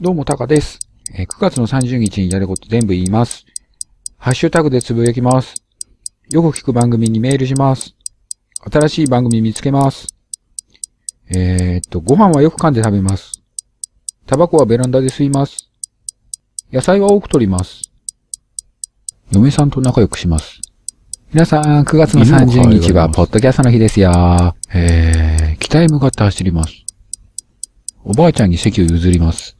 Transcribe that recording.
どうも、タカです。えー9月の30日にやること全部言います。ハッシュタグでつぶやきます。よく聞く番組にメールします。新しい番組見つけます。えーっと、ご飯はよく噛んで食べます。タバコはベランダで吸います。野菜は多く取ります。嫁さんと仲良くします。皆さん、9月の30日は、ポッドキャストの日ですよ。えー、北へ向かって走ります。おばあちゃんに席を譲ります。